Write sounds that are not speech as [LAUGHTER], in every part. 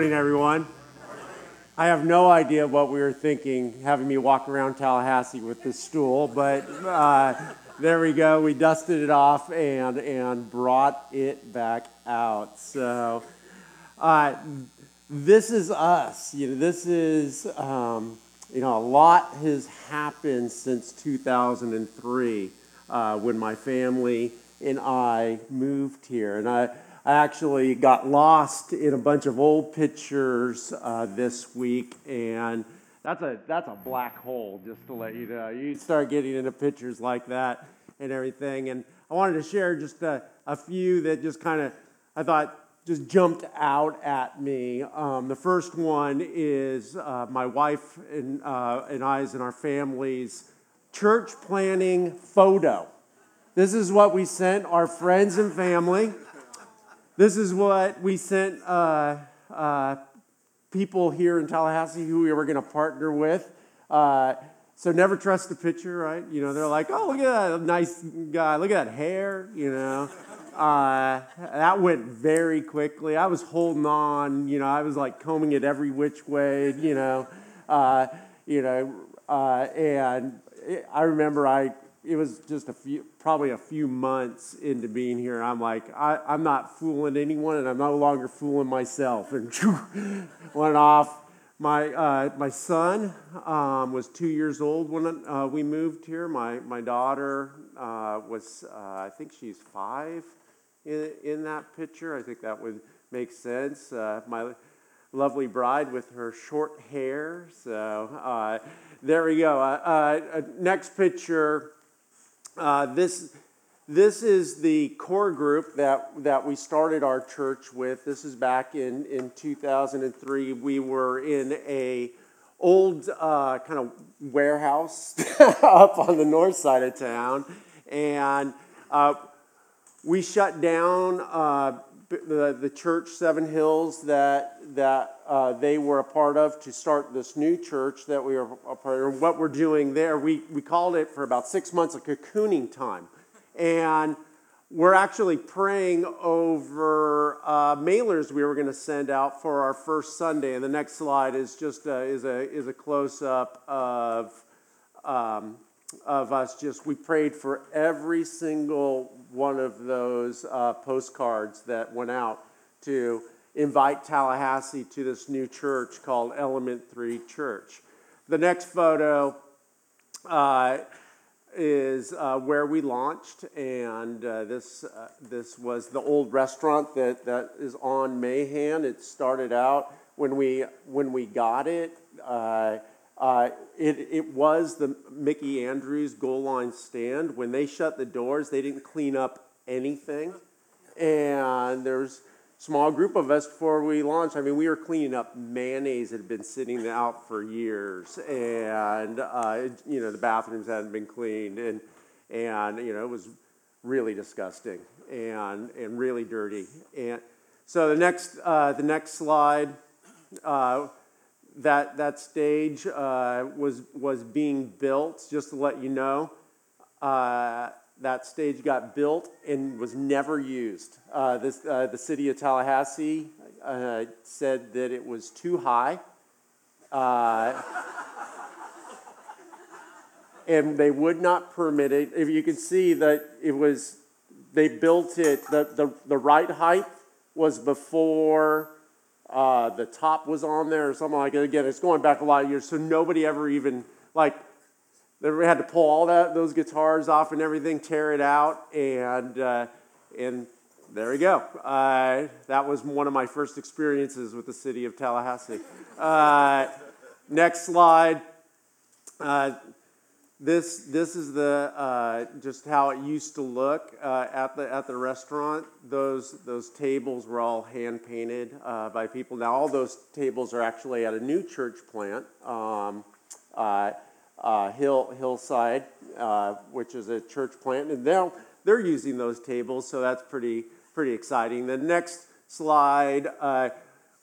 morning, everyone. I have no idea what we were thinking having me walk around Tallahassee with this stool, but uh, there we go. We dusted it off and, and brought it back out. So, uh, this is us. You know, this is, um, you know, a lot has happened since 2003 uh, when my family and I moved here. And I, I actually got lost in a bunch of old pictures uh, this week, and that's a that's a black hole. Just to let you know, you start getting into pictures like that and everything. And I wanted to share just a, a few that just kind of I thought just jumped out at me. Um, the first one is uh, my wife and uh, and I's and our families church planting photo. This is what we sent our friends and family. This is what we sent uh, uh, people here in Tallahassee who we were going to partner with. Uh, so never trust a picture, right? You know, they're like, oh, look at that nice guy. Look at that hair, you know. Uh, that went very quickly. I was holding on, you know, I was like combing it every which way, you know. Uh, you know, uh, and I remember I it was just a few, probably a few months into being here. I'm like, I, am not fooling anyone, and I'm no longer fooling myself. [LAUGHS] And went off. My uh, my son um, was two years old when uh, we moved here. My my daughter uh, was, uh, I think she's five in in that picture. I think that would make sense. Uh, my lovely bride with her short hair. So uh, there we go. next picture. Uh, this, this is the core group that, that we started our church with. This is back in, in 2003. We were in a old uh, kind of warehouse [LAUGHS] up on the north side of town, and uh, we shut down uh, the, the church Seven Hills that that uh, they were a part of to start this new church that we are a part of. What we're doing there, we, we called it for about six months a cocooning time. And we're actually praying over uh, mailers we were going to send out for our first Sunday. And the next slide is just a, is a, is a close up of, um, of us just, we prayed for every single one of those uh, postcards that went out to invite Tallahassee to this new church called Element 3 Church. The next photo uh, is uh, where we launched, and uh, this, uh, this was the old restaurant that, that is on Mahan. It started out when we, when we got it. Uh, it, it was the Mickey Andrews goal line stand. When they shut the doors, they didn't clean up anything. And there's small group of us before we launched. I mean, we were cleaning up mayonnaise that had been sitting out for years, and uh, you know the bathrooms hadn't been cleaned, and and you know it was really disgusting and and really dirty. And so the next uh, the next slide. Uh, that, that stage uh, was, was being built, just to let you know. Uh, that stage got built and was never used. Uh, this, uh, the city of Tallahassee uh, said that it was too high. Uh, and they would not permit it. If you can see that it was, they built it, the, the, the right height was before uh, the top was on there or something like that. Again, it's going back a lot of years, so nobody ever even, like, they had to pull all that those guitars off and everything, tear it out, and uh, and there we go. Uh, that was one of my first experiences with the city of Tallahassee. Uh, next slide. Uh, this this is the uh, just how it used to look uh, at the at the restaurant. Those those tables were all hand painted by people. Now all those tables are actually at a new church plant. Um, uh, Hill, Hillside, uh, which is a church plant, and they're, they're using those tables, so that's pretty, pretty exciting. The next slide,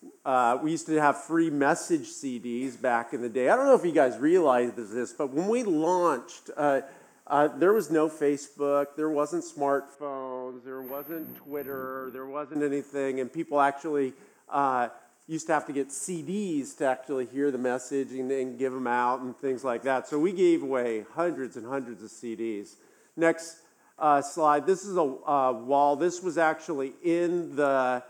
uh, uh, we used to have free message CDs back in the day. I don't know if you guys realize this, but when we launched, uh, uh, there was no Facebook, there wasn't smartphones, there wasn't Twitter, there wasn't anything, and people actually used to have to get CDs to actually hear the message and, and give them out and things like that. So we gave away hundreds and hundreds of CDs. Next uh, slide. This is a uh, wall. This was actually in the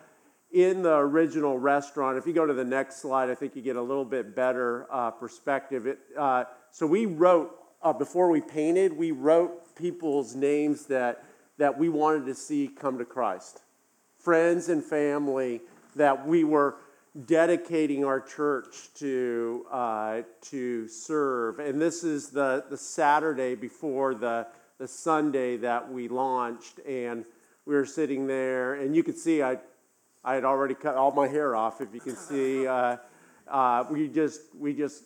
in the original restaurant. If you go to the next slide, I think you get a little bit better uh, perspective. It, uh, so we wrote uh, before we painted. We wrote people's names that that we wanted to see come to Christ, friends and family that we were dedicating our church to uh, to serve. And this is the the Saturday before the the Sunday that we launched, and we were sitting there, and you could see I, I had already cut all my hair off. If you can see, uh, uh, we just we just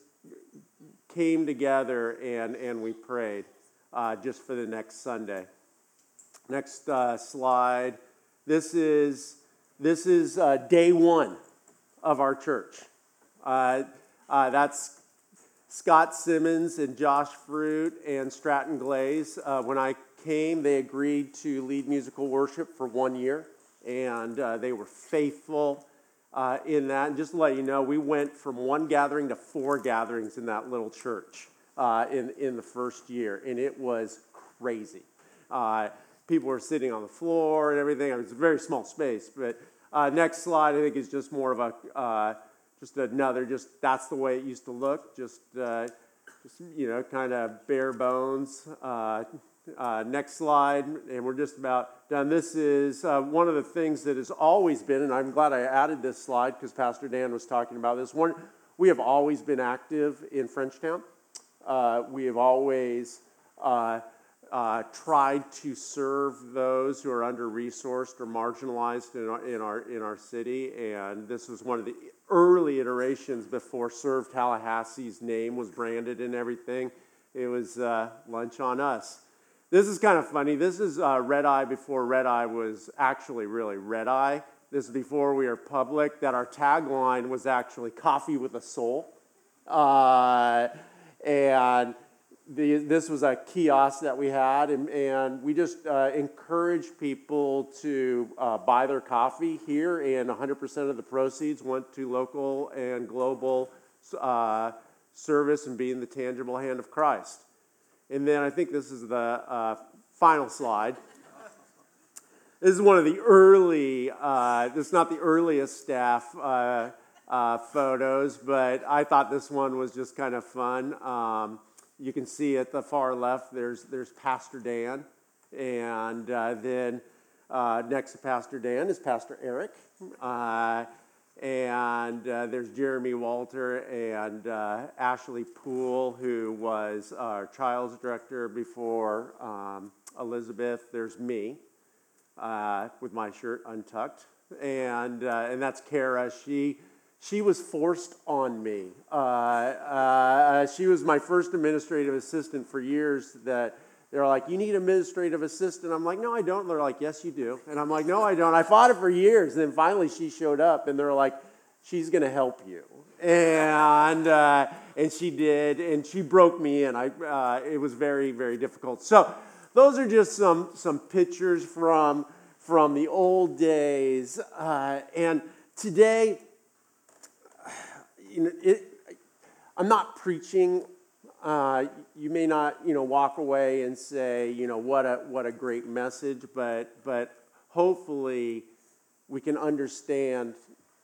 came together and and we prayed uh, just for the next Sunday. Next uh, slide. This is this is uh, day one of our church. Uh, that's Scott Simmons and Josh Fruit and Stratton Glaze. When I came, they agreed to lead musical worship for one year, and uh, they were faithful uh, in that. And just to let you know, we went from one gathering to four gatherings in that little church uh, in, in the first year, and it was crazy. Uh, people were sitting on the floor and everything. It was a very small space, but uh, next slide, I think, is just more of a just another, just that's the way it used to look, just, uh, just you know, kind of bare bones. Uh, next slide, and we're just about done. This is uh, one of the things that has always been, and I'm glad I added this slide because Pastor Dan was talking about this. One, we have always been active in Frenchtown. Uh, we have always uh, uh, tried to serve those who are under resourced or marginalized in our, in our, in our city. And this was one of the early iterations before Serve Tallahassee's name was branded and everything. It was uh, lunch on us. This is kind of funny. This is uh, Red Eye before Red Eye was actually really Red Eye. This is before we were public, that our tagline was actually coffee with a soul. Uh, and the, this was a kiosk that we had, and, and we just uh, encouraged people to uh, buy their coffee here, and 100% of the proceeds went to local and global uh, service and being the tangible hand of Christ. And then I think this is the uh, final slide. This is one of the early, uh, this is not the earliest staff uh, photos, but I thought this one was just kind of fun. Um, you can see at the far left, there's, there's Pastor Dan. And uh, then uh, next to Pastor Dan is Pastor Eric. Uh, and uh, there's Jeremy Walter and uh, Ashley Poole, who was our child's director before um, Elizabeth. There's me uh, with my shirt untucked. And, and that's Kara. She she was forced on me. Uh, uh, she was my first administrative assistant for years that they're like, you need administrative assistant. I'm like, no, I don't. They're like, yes, you do. And I'm like, no, I don't. I fought it for years. And then finally she showed up and they're like, she's going to help you. And, uh, and she did. And she broke me and I, uh, it was very, very difficult. So those are just some, some pictures from, from the old days. Uh, and today, [SIGHS] you know, it, I'm not preaching. Uh, you may not, you know, walk away and say, you know, what a what a great message, but but hopefully we can understand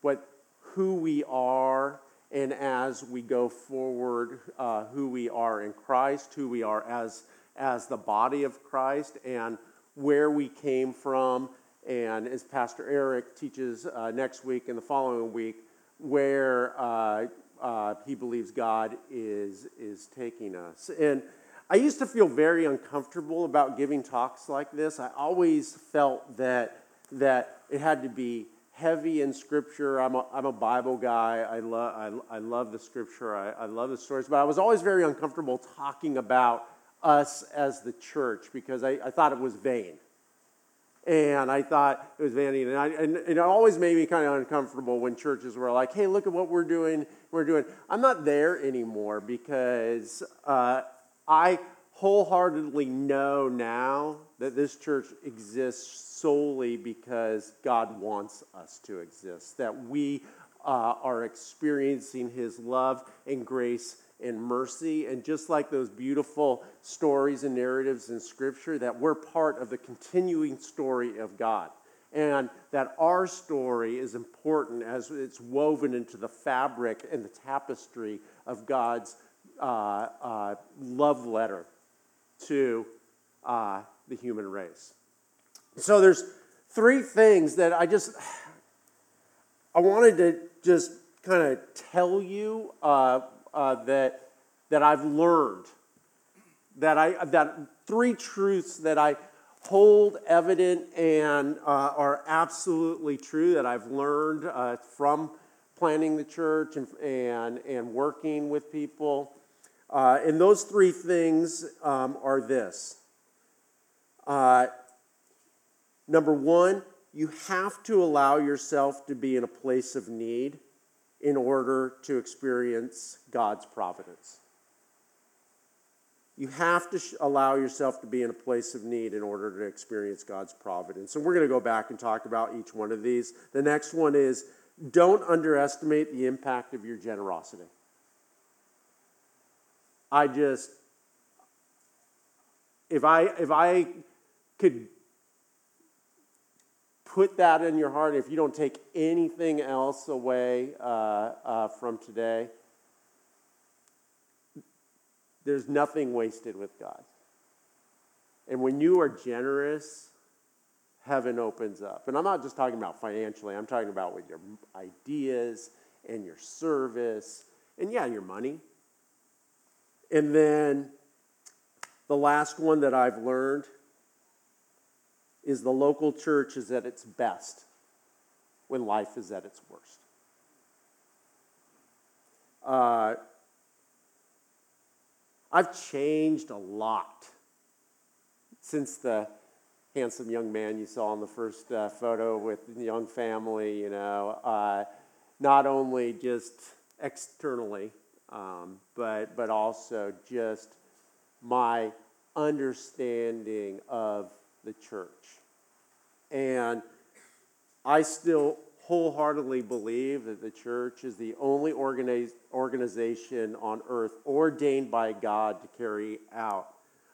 what who we are, and as we go forward, uh, who we are in Christ, who we are as as the body of Christ, and where we came from. And as Pastor Eric teaches uh, next week and the following week, where uh, he believes God is, is taking us. And I used to feel very uncomfortable about giving talks like this. I always felt that, that it had to be heavy in scripture. I'm a, I'm a Bible guy. I, lo- I, I love the scripture. I, I love the stories. But I was always very uncomfortable talking about us as the church because I, I thought it was vain. And I thought it was vanity. And, I, and, and, it always made me kind of uncomfortable when churches were like, hey, look at what we're doing. We're doing. I'm not there anymore because uh, I wholeheartedly know now that this church exists solely because God wants us to exist, that we uh, are experiencing His love and grace and mercy. And just like those beautiful stories and narratives in Scripture, that we're part of the continuing story of God. And that our story is important as it's woven into the fabric and the tapestry of God's uh, uh, love letter to uh, the human race. So there's three things that I just I wanted to just kind of tell you uh, uh, that that I've learned that I that three truths that I hold evident and uh, are absolutely true that I've learned uh, from planting the church and, and, and working with people. Uh, and those three things um, are this. Uh, number one, you have to allow yourself to be in a place of need in order to experience God's providence. You have to allow yourself to be in a place of need in order to experience God's providence. And we're going to go back and talk about each one of these. The next one is don't underestimate the impact of your generosity. I just, if I, if I could put that in your heart, if you don't take anything else away uh, uh, from today, there's nothing wasted with God. And when you are generous, heaven opens up. And I'm not just talking about financially, I'm talking about with your ideas and your service and, yeah, your money. And then the last one that I've learned is the local church is at its best when life is at its worst. Uh, I've changed a lot since the handsome young man you saw in the first uh, photo with the young family, you know, uh, not only just externally, um, but, but also just my understanding of the church. And I still wholeheartedly believe that the church is the only organization on earth ordained by God to carry out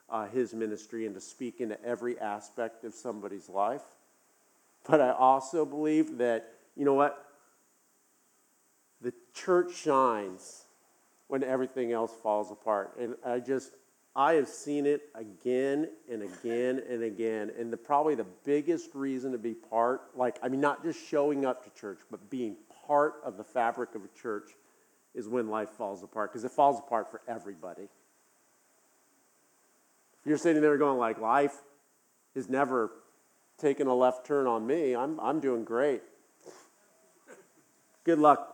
uh, his ministry and to speak into every aspect of somebody's life. But I also believe that, you know what? The church shines when everything else falls apart. And I just, I have seen it again and again and again. And the, probably the biggest reason to be part, like, I mean, not just showing up to church, but being part of the fabric of a church is when life falls apart, because it falls apart for everybody. If you're sitting there going, like, life has never taken a left turn on me, I'm, I'm doing great. Good luck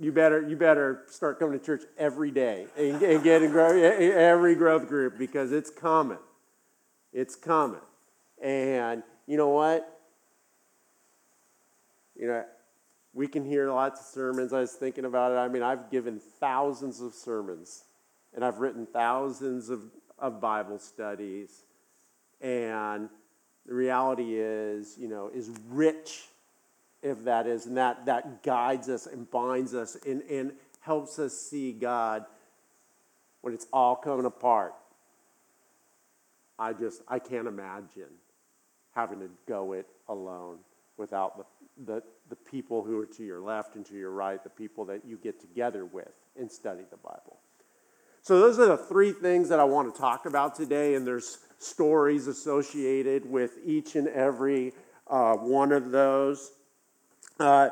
you better you better start coming to church every day and, and getting every growth group because it's coming. It's coming. And you know what? You know, we can hear lots of sermons. I was thinking about it. I mean, I've given thousands of sermons and I've written thousands of, of Bible studies. And the reality is, you know, is rich if that is, and that, that guides us and binds us and, and helps us see God when it's all coming apart. I just, I can't imagine having to go it alone without the, the, the people who are to your left and to your right, the people that you get together with and study the Bible. So, those are the three things that I want to talk about today, and there's stories associated with each and every uh, one of those. Uh,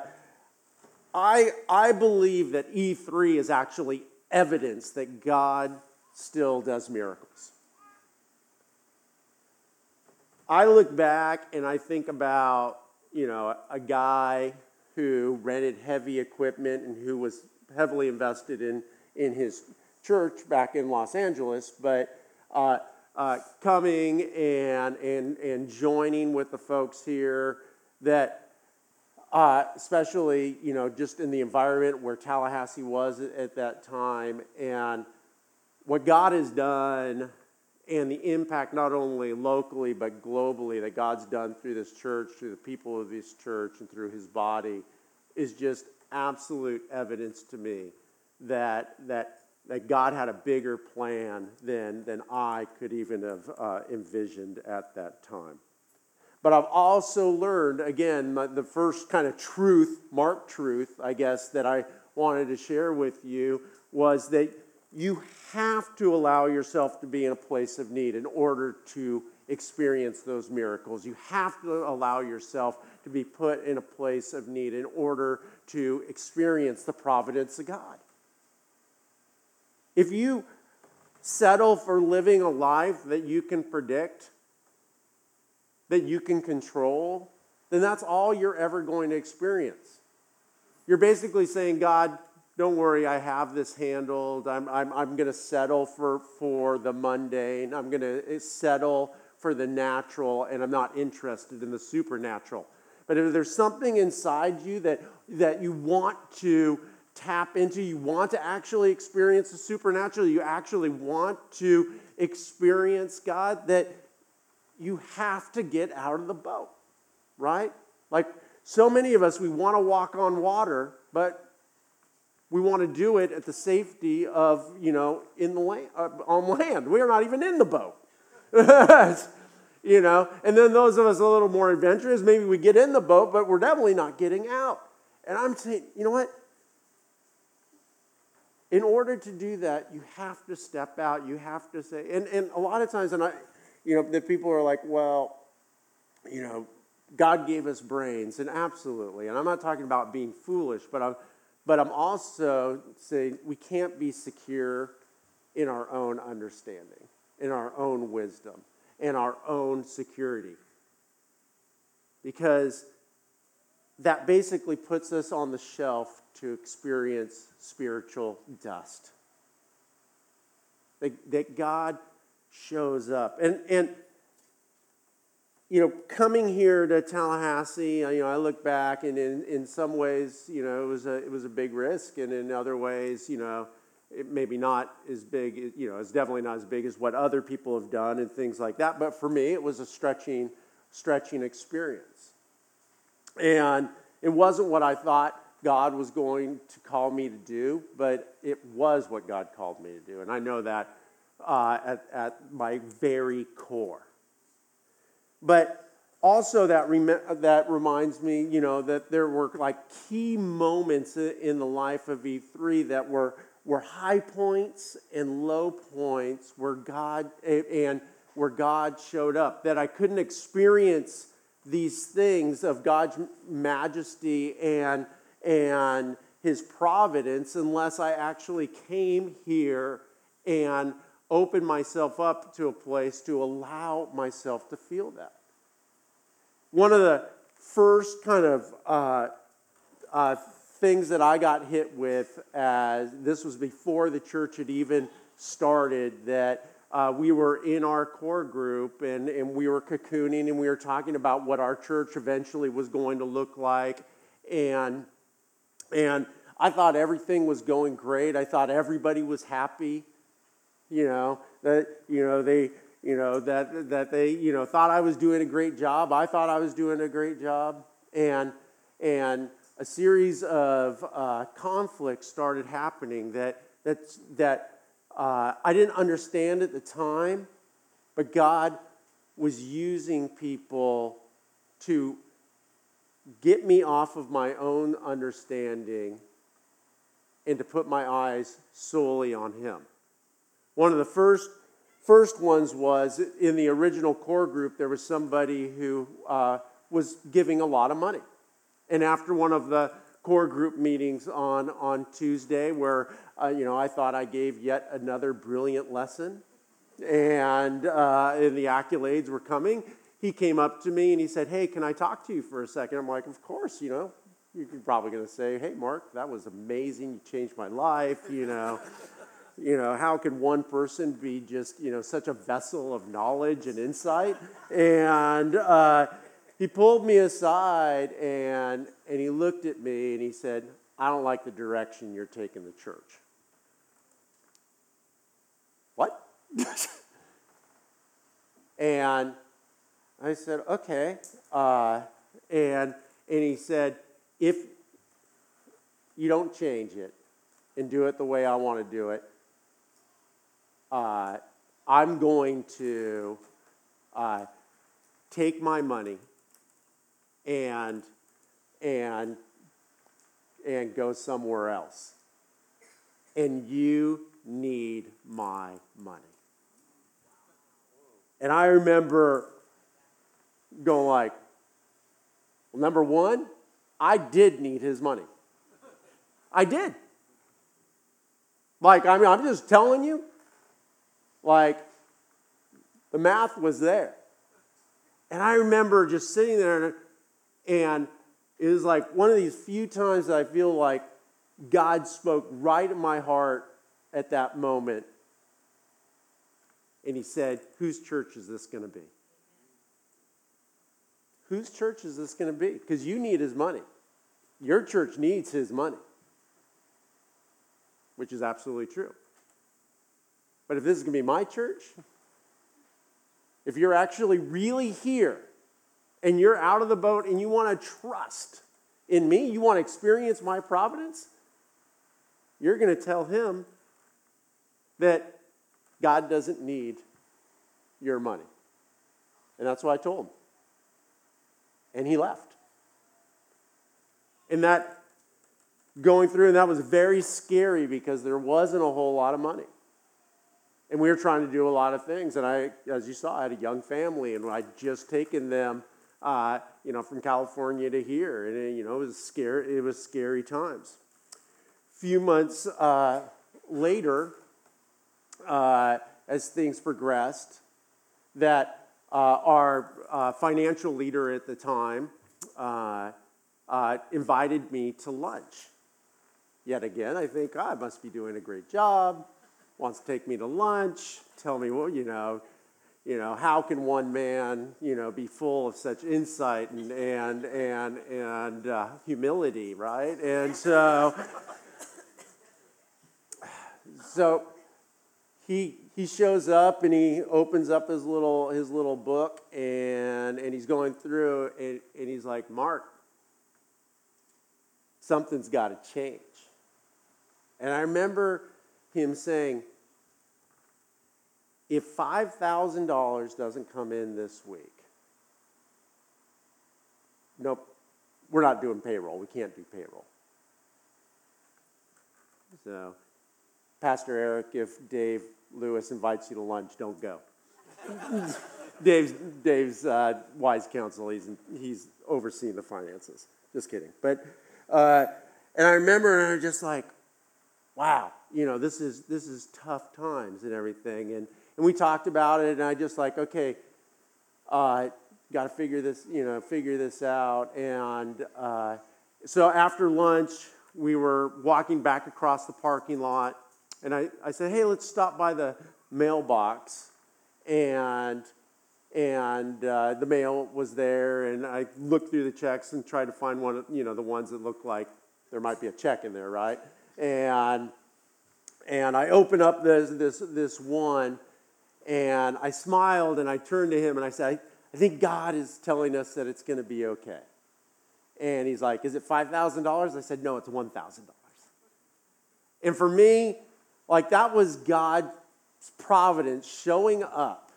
I, I believe that E3 is actually evidence that God still does miracles. I look back and I think about, you know, a guy who rented heavy equipment and who was heavily invested in, in his church back in Los Angeles, but uh, uh, coming and, and, and joining with the folks here that uh, especially you know just in the environment where Tallahassee was at that time, and what God has done, and the impact not only locally but globally that God's done through this church, through the people of this church, and through His body, is just absolute evidence to me that, that, that God had a bigger plan than, than I could even have uh, envisioned at that time. But I've also learned, again, the first kind of truth, mark truth, I guess, that I wanted to share with you was that you have to allow yourself to be in a place of need in order to experience those miracles. You have to allow yourself to be put in a place of need in order to experience the providence of God. If you settle for living a life that you can predict, that you can control, then that's all you're ever going to experience. You're basically saying, God, don't worry, I have this handled. I'm, I'm, I'm going to settle for, for the mundane. I'm going to eh, settle for the natural, and I'm not interested in the supernatural. But if there's something inside you that, that you want to tap into, you want to actually experience the supernatural, you actually want to experience God, that you have to get out of the boat, right? Like so many of us, we want to walk on water, but we want to do it at the safety of, you know, in the land, uh, on land. We are not even in the boat. [LAUGHS] you know, and then those of us a little more adventurous, maybe we get in the boat, but we're definitely not getting out. And I'm saying, you know what? In order to do that, you have to step out. You have to say, and, and a lot of times, and I, you know, the people are like, well, you know, God gave us brains, and absolutely. And I'm not talking about being foolish, but I'm, but I'm also saying we can't be secure in our own understanding, in our own wisdom, in our own security. Because that basically puts us on the shelf to experience spiritual dust. That, that God shows up. And, and you know, coming here to Tallahassee, you know, I look back and in, in some ways, you know, it was, a, it was a big risk. And in other ways, you know, it maybe not as big, you know, it's definitely not as big as what other people have done and things like that. But for me, it was a stretching, stretching experience. And it wasn't what I thought God was going to call me to do, but it was what God called me to do. And I know that uh, at, at my very core. But also, that, rem- that reminds me, you know, that there were like key moments in the life of E3 that were, were high points and low points where God, and where God showed up, that I couldn't experience these things of God's majesty and, and his providence unless I actually came here and open myself up to a place to allow myself to feel that. One of the first kind of uh, uh, things that I got hit with, as this was before the church had even started, that uh, we were in our core group and, and we were cocooning and we were talking about what our church eventually was going to look like. And, and I thought everything was going great. I thought everybody was happy you know, that, you know, they, you know, that, that they, you know, thought I was doing a great job. I thought I was doing a great job. And, and a series of uh, conflicts started happening that, that, that uh, I didn't understand at the time, but God was using people to get me off of my own understanding and to put my eyes solely on Him. One of the first, first ones was in the original core group, there was somebody who uh, was giving a lot of money. And after one of the core group meetings on, on Tuesday, where uh, you know I thought I gave yet another brilliant lesson, and, uh, and the accolades were coming, he came up to me and he said, "Hey, can I talk to you for a second? I'm like, "Of course, you know." You're probably going to say, "Hey, Mark, that was amazing. You changed my life." You know you know, how can one person be just, you know, such a vessel of knowledge and insight? And uh, he pulled me aside and, and he looked at me and he said, I don't like the direction you're taking the church. What? [LAUGHS] and I said, okay. Uh, and, and he said, if you don't change it and do it the way I want to do it, uh, I'm going to uh, take my money and and and go somewhere else. And you need my money. And I remember going like, well, number one, I did need his money. I did. Like, I mean, I'm just telling you, like, the math was there. And I remember just sitting there, and it was like one of these few times that I feel like God spoke right in my heart at that moment. And He said, Whose church is this going to be? Whose church is this going to be? Because you need His money. Your church needs His money, which is absolutely true. But if this is going to be my church, if you're actually really here and you're out of the boat and you want to trust in me, you want to experience my providence, you're going to tell him that God doesn't need your money. And that's what I told him. And he left. And that going through, and that was very scary because there wasn't a whole lot of money. And we were trying to do a lot of things. And I, as you saw, I had a young family, and I'd just taken them, uh, you know, from California to here. And, you know, it was scary, it was scary times. A few months uh, later, uh, as things progressed, that uh, our uh, financial leader at the time uh, invited me to lunch. Yet again, I think, oh, I must be doing a great job wants to take me to lunch, tell me, well, you know, you know, how can one man, you know, be full of such insight and and and and uh, humility, right? And so, so he he shows up and he opens up his little his little book and and he's going through and, and he's like, Mark, something's got to change. And I remember him saying, if $5,000 doesn't come in this week, nope, we're not doing payroll. We can't do payroll. So, Pastor Eric, if Dave Lewis invites you to lunch, don't go. [LAUGHS] Dave's, Dave's uh, wise counsel, he's, he's overseeing the finances. Just kidding. But, uh, and I remember, just like, wow, you know, this is, this is tough times and everything. And, and we talked about it, and I just like, okay, uh, got to figure this, you know, figure this out. And uh, so after lunch, we were walking back across the parking lot, and I, I said, hey, let's stop by the mailbox. And and uh, the mail was there, and I looked through the checks and tried to find one, you know, the ones that looked like there might be a check in there, right? And and I open up this, this, this one, and I smiled and I turned to him and I said, I, I think God is telling us that it's going to be okay. And he's like, Is it $5,000? I said, No, it's $1,000. And for me, like that was God's providence showing up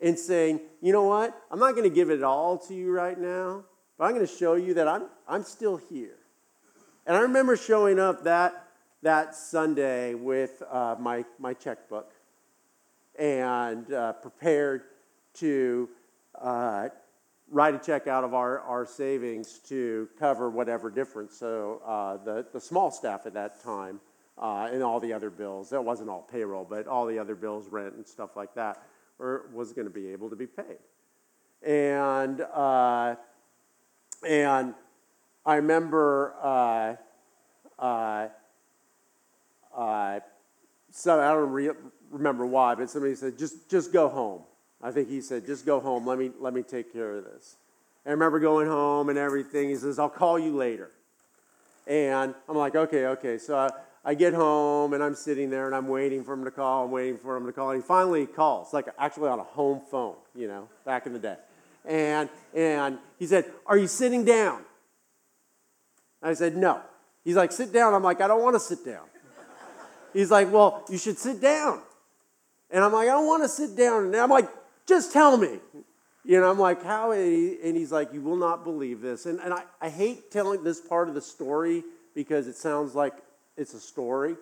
and saying, You know what? I'm not going to give it all to you right now, but I'm going to show you that I'm, I'm still here. And I remember showing up that that Sunday with uh, my, my checkbook and uh, prepared to uh, write a check out of our, our savings to cover whatever difference. So uh, the, the small staff at that time uh, and all the other bills, that wasn't all payroll, but all the other bills, rent and stuff like that, were, was going to be able to be paid. And, uh, and I remember uh, so I don't re- remember why, but somebody said, just, just go home. I think he said, just go home. Let me, let me take care of this. I remember going home and everything. He says, I'll call you later. And I'm like, okay, okay. So I, I get home and I'm sitting there and I'm waiting for him to call. I'm waiting for him to call. And he finally calls, like actually on a home phone, you know, back in the day. And, and he said, Are you sitting down? I said, No. He's like, sit down. I'm like, I don't want to sit down. He's like, well, you should sit down. And I'm like, I don't want to sit down. And I'm like, just tell me. You know, I'm like, how? And he's like, you will not believe this. And, and I, I hate telling this part of the story because it sounds like it's a story,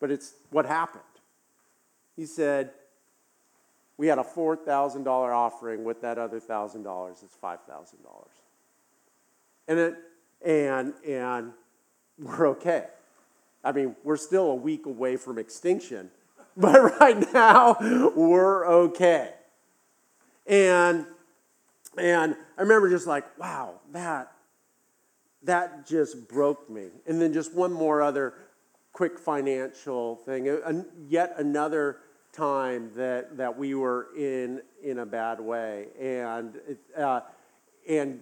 but it's what happened. He said, we had a $4,000 offering with that other $1,000. It's $5,000. And, it, and, and we're okay. I mean, we're still a week away from extinction, [LAUGHS] but right now we're okay. And, and I remember just like, wow, that, that just broke me. And then just one more other quick financial thing. And Yet another time that, that we were in, in a bad way. And, uh, and,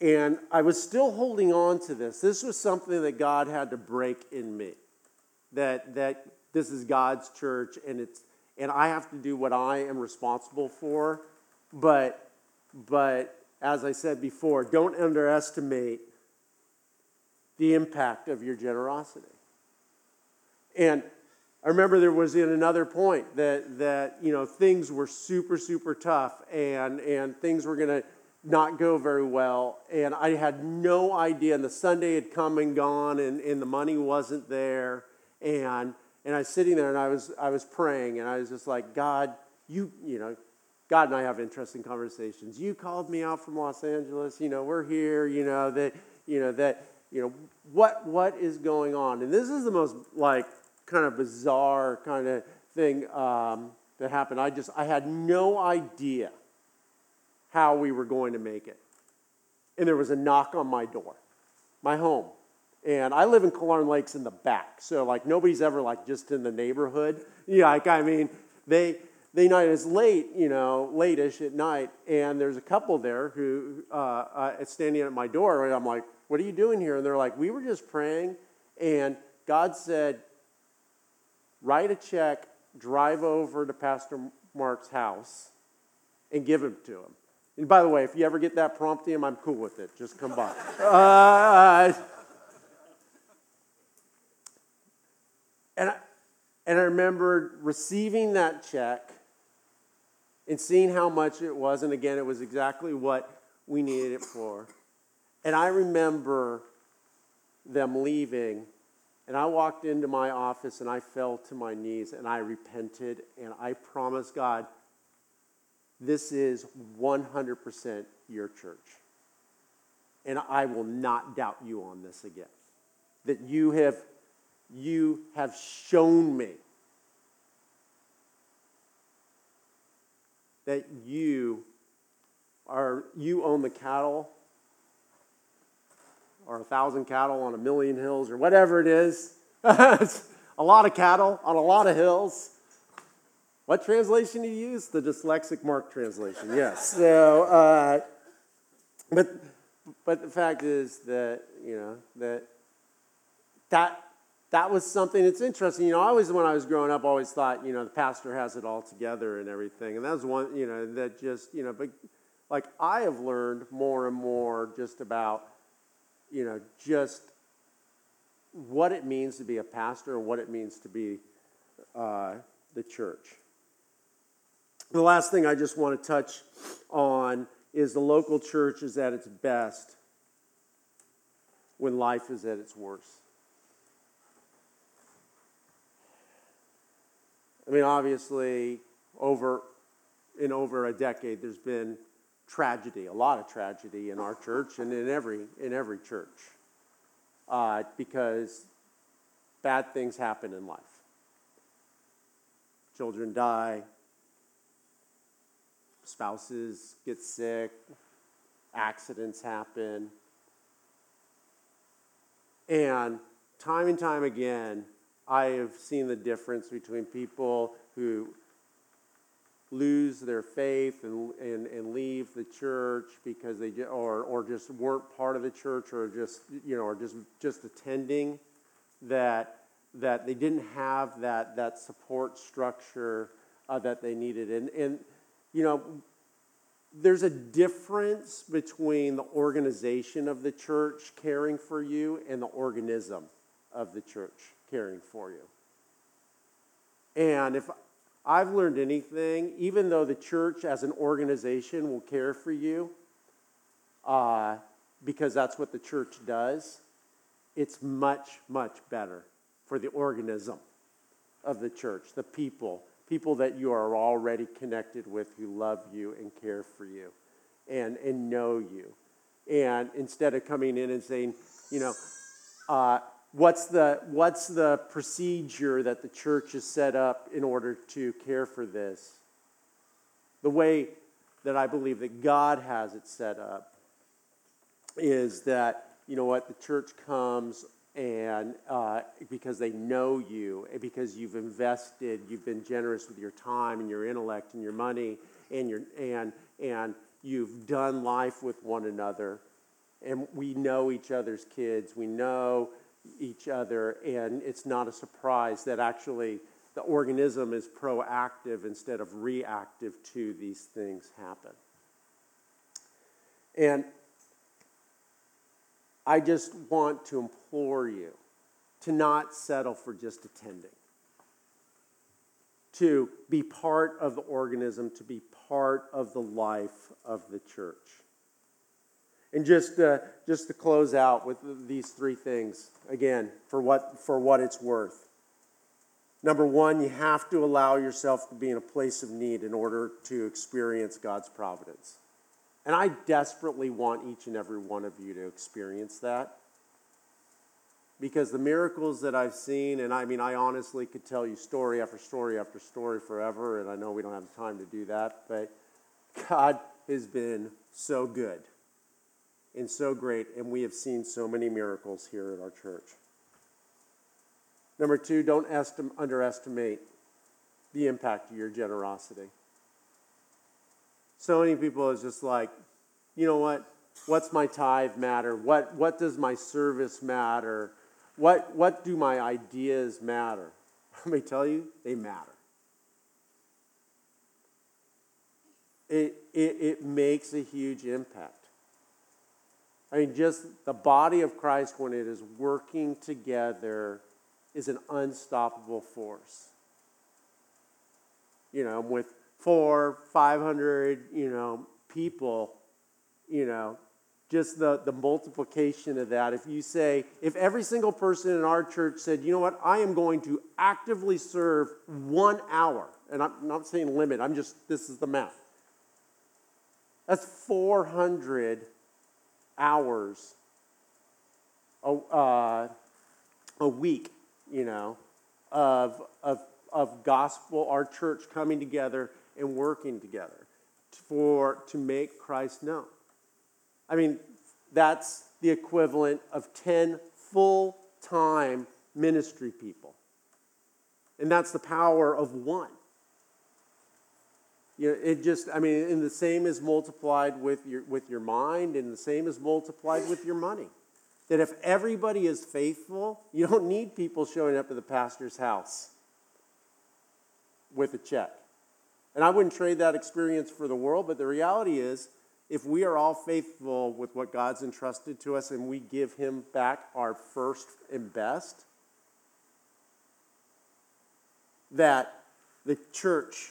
and I was still holding on to this. This was something that God had to break in me. That, that this is God's church and, it's, and I have to do what I am responsible for. But, but as I said before, don't underestimate the impact of your generosity. And I remember there was in another point that, that you know, things were super, super tough and, and things were going to not go very well. And I had no idea. And the Sunday had come and gone and, and the money wasn't there. And, and I was sitting there and I was, I was praying and I was just like, God, you, you know, God and I have interesting conversations. You called me out from Los Angeles. You know, we're here. You know that. You know that. You know what what is going on? And this is the most like kind of bizarre kind of thing um, that happened. I just I had no idea how we were going to make it, and there was a knock on my door, my home, and I live in Killearn Lakes in the back, so like nobody's ever like just in the neighborhood. Yeah, like I mean they they night is late, you know, late-ish at night, and there's a couple there who uh, uh, standing at my door, and I'm like, "What are you doing here?" And they're like, "We were just praying, and God said, write a check, drive over to Pastor Mark's house, and give it to him." And by the way, if you ever get that prompt to I'm cool with it. Just come by. Uh, and I, and I remember receiving that check and seeing how much it was. And again, it was exactly what we needed it for. And I remember them leaving. And I walked into my office and I fell to my knees and I repented. And I promised God, this is 100% your church. And I will not doubt you on this again. That you have, you have shown me that you are you own the cattle or a thousand cattle on a million hills or whatever it is. [LAUGHS] a lot of cattle on a lot of hills. What translation do you use? The dyslexic Mark translation. Yes. So, uh, but but the fact is that you know that that that was something that's interesting. You know, I always, when I was growing up, always thought, you know, the pastor has it all together and everything. And that was one, you know, that just, you know, but like I have learned more and more just about, you know, just what it means to be a pastor and what it means to be uh, the church. The last thing I just want to touch on is the local church is at its best when life is at its worst. I mean, obviously, over in over a decade, there's been tragedy, a lot of tragedy in our church and in every in every church, uh, because bad things happen in life. Children die, spouses get sick, accidents happen, and time and time again I have seen the difference between people who lose their faith and, and, and leave the church because they or, or just weren't part of the church or just you know or just just attending that that they didn't have that that support structure uh, that they needed. And and you know there's a difference between the organization of the church caring for you and the organism of the church caring for you. And if I've learned anything, even though the church as an organization will care for you, uh, because that's what the church does, it's much, much better for the organism of the church, the people, people that you are already connected with who love you and care for you and, and know you. And instead of coming in and saying, you know, uh, what's, the, what's the procedure that the church has set up in order to care for this? The way that I believe that God has it set up is that, you know what, the church comes and uh, because they know you, because you've invested, you've been generous with your time and your intellect and your money, and your and and you've done life with one another, and we know each other's kids, we know each other, and it's not a surprise that actually the organism is proactive instead of reactive to these things happen. And I just want to implore you to not settle for just attending, to be part of the organism, to be part of the life of the church. And just, uh, just to close out with these three things, again, for what, for what it's worth. Number one, you have to allow yourself to be in a place of need in order to experience God's providence. And I desperately want each and every one of you to experience that. Because the miracles that I've seen, and I mean, I honestly could tell you story after story after story forever, and I know we don't have time to do that, but God has been so good and so great, and we have seen so many miracles here at our church. Number two, don't estim- underestimate the impact of your generosity. So many people is just like, you know what? What's my tithe matter? What, what does my service matter? What, what do my ideas matter? [LAUGHS] Let me tell you, they matter. It, it, it makes a huge impact. I mean, just the body of Christ, when it is working together, is an unstoppable force. You know, with four, 500, you know, people, you know, just the, the multiplication of that. If you say, if every single person in our church said, you know what, I am going to actively serve one hour, and I'm not saying limit, I'm just, this is the math. That's 400 hours a, uh, a week, you know, of, of, of gospel, our church coming together and working together for to make Christ known. I mean, that's the equivalent of 10 full-time ministry people. And that's the power of one. You know, it just, I mean, and the same is multiplied with your, with your mind, and the same is multiplied with your money. That if everybody is faithful, you don't need people showing up at the pastor's house with a check. And I wouldn't trade that experience for the world, but the reality is, if we are all faithful with what God's entrusted to us and we give Him back our first and best, that the church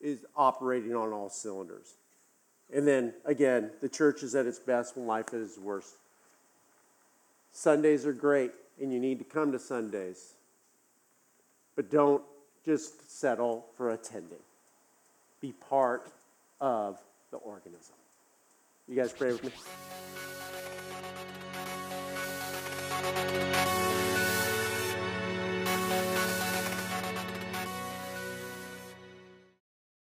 is operating on all cylinders. And then again, the church is at its best when life is worst. Sundays are great, and you need to come to Sundays. But don't just settle for attending be part of the organism. You guys pray with me?